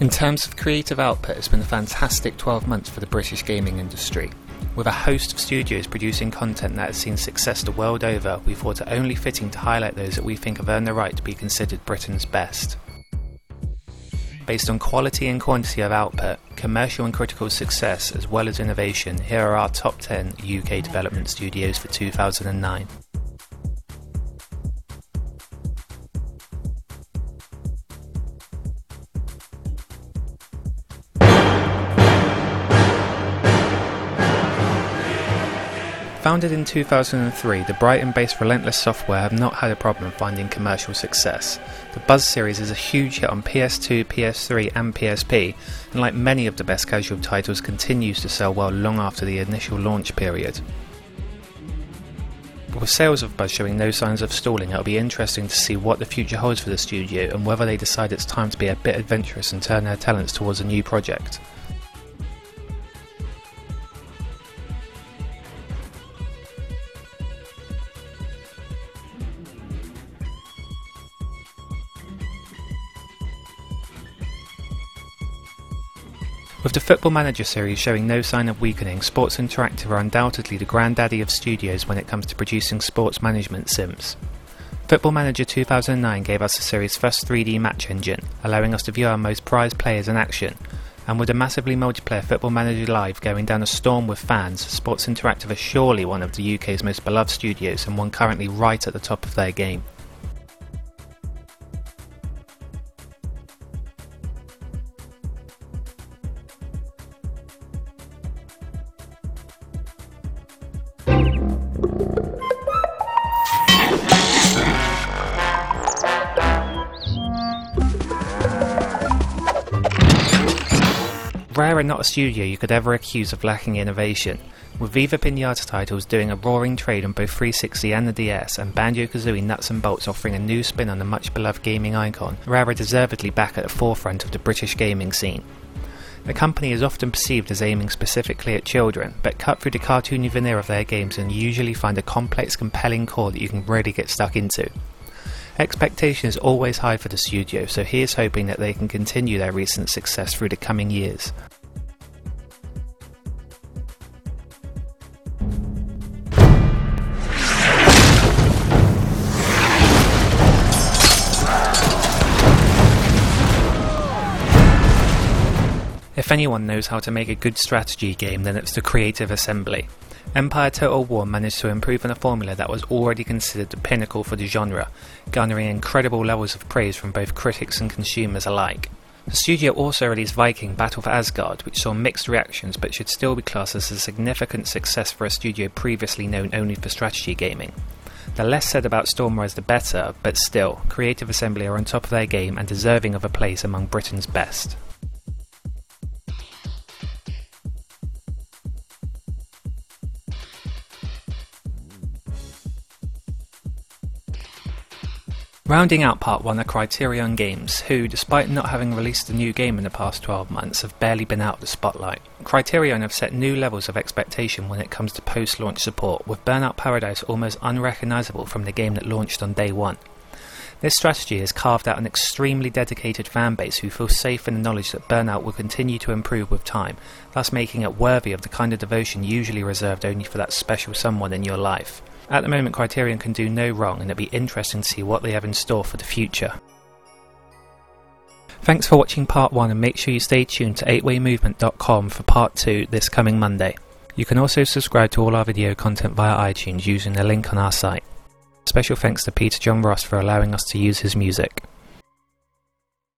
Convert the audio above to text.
In terms of creative output, it's been a fantastic 12 months for the British gaming industry. With a host of studios producing content that has seen success the world over, we thought it only fitting to highlight those that we think have earned the right to be considered Britain's best. Based on quality and quantity of output, commercial and critical success, as well as innovation, here are our top 10 UK development studios for 2009. Founded in 2003, the Brighton based Relentless Software have not had a problem finding commercial success. The Buzz series is a huge hit on PS2, PS3, and PSP, and like many of the best casual titles, continues to sell well long after the initial launch period. With sales of Buzz showing no signs of stalling, it'll be interesting to see what the future holds for the studio and whether they decide it's time to be a bit adventurous and turn their talents towards a new project. With the Football Manager series showing no sign of weakening, Sports Interactive are undoubtedly the granddaddy of studios when it comes to producing sports management sims. Football Manager 2009 gave us the series' first 3D match engine, allowing us to view our most prized players in action. And with a massively multiplayer Football Manager Live going down a storm with fans, Sports Interactive are surely one of the UK's most beloved studios and one currently right at the top of their game. Rare are not a studio you could ever accuse of lacking innovation, with Viva Pinata titles doing a roaring trade on both 360 and the DS, and Banjo Kazooie Nuts and Bolts offering a new spin on the much beloved gaming icon, Rare are deservedly back at the forefront of the British gaming scene. The company is often perceived as aiming specifically at children, but cut through the cartoony veneer of their games and usually find a complex, compelling core that you can really get stuck into. Expectation is always high for the studio, so he is hoping that they can continue their recent success through the coming years. If anyone knows how to make a good strategy game, then it's the Creative Assembly. Empire Total War managed to improve on a formula that was already considered the pinnacle for the genre, garnering incredible levels of praise from both critics and consumers alike. The studio also released Viking Battle for Asgard, which saw mixed reactions but should still be classed as a significant success for a studio previously known only for strategy gaming. The less said about Stormrise the better, but still, Creative Assembly are on top of their game and deserving of a place among Britain's best. Rounding out part 1 are Criterion Games, who, despite not having released a new game in the past 12 months, have barely been out of the spotlight. Criterion have set new levels of expectation when it comes to post launch support, with Burnout Paradise almost unrecognisable from the game that launched on day 1. This strategy has carved out an extremely dedicated fanbase who feel safe in the knowledge that Burnout will continue to improve with time, thus making it worthy of the kind of devotion usually reserved only for that special someone in your life. At the moment, Criterion can do no wrong, and it'll be interesting to see what they have in store for the future. Thanks for watching part 1 and make sure you stay tuned to 8waymovement.com for part 2 this coming Monday. You can also subscribe to all our video content via iTunes using the link on our site. Special thanks to Peter John Ross for allowing us to use his music.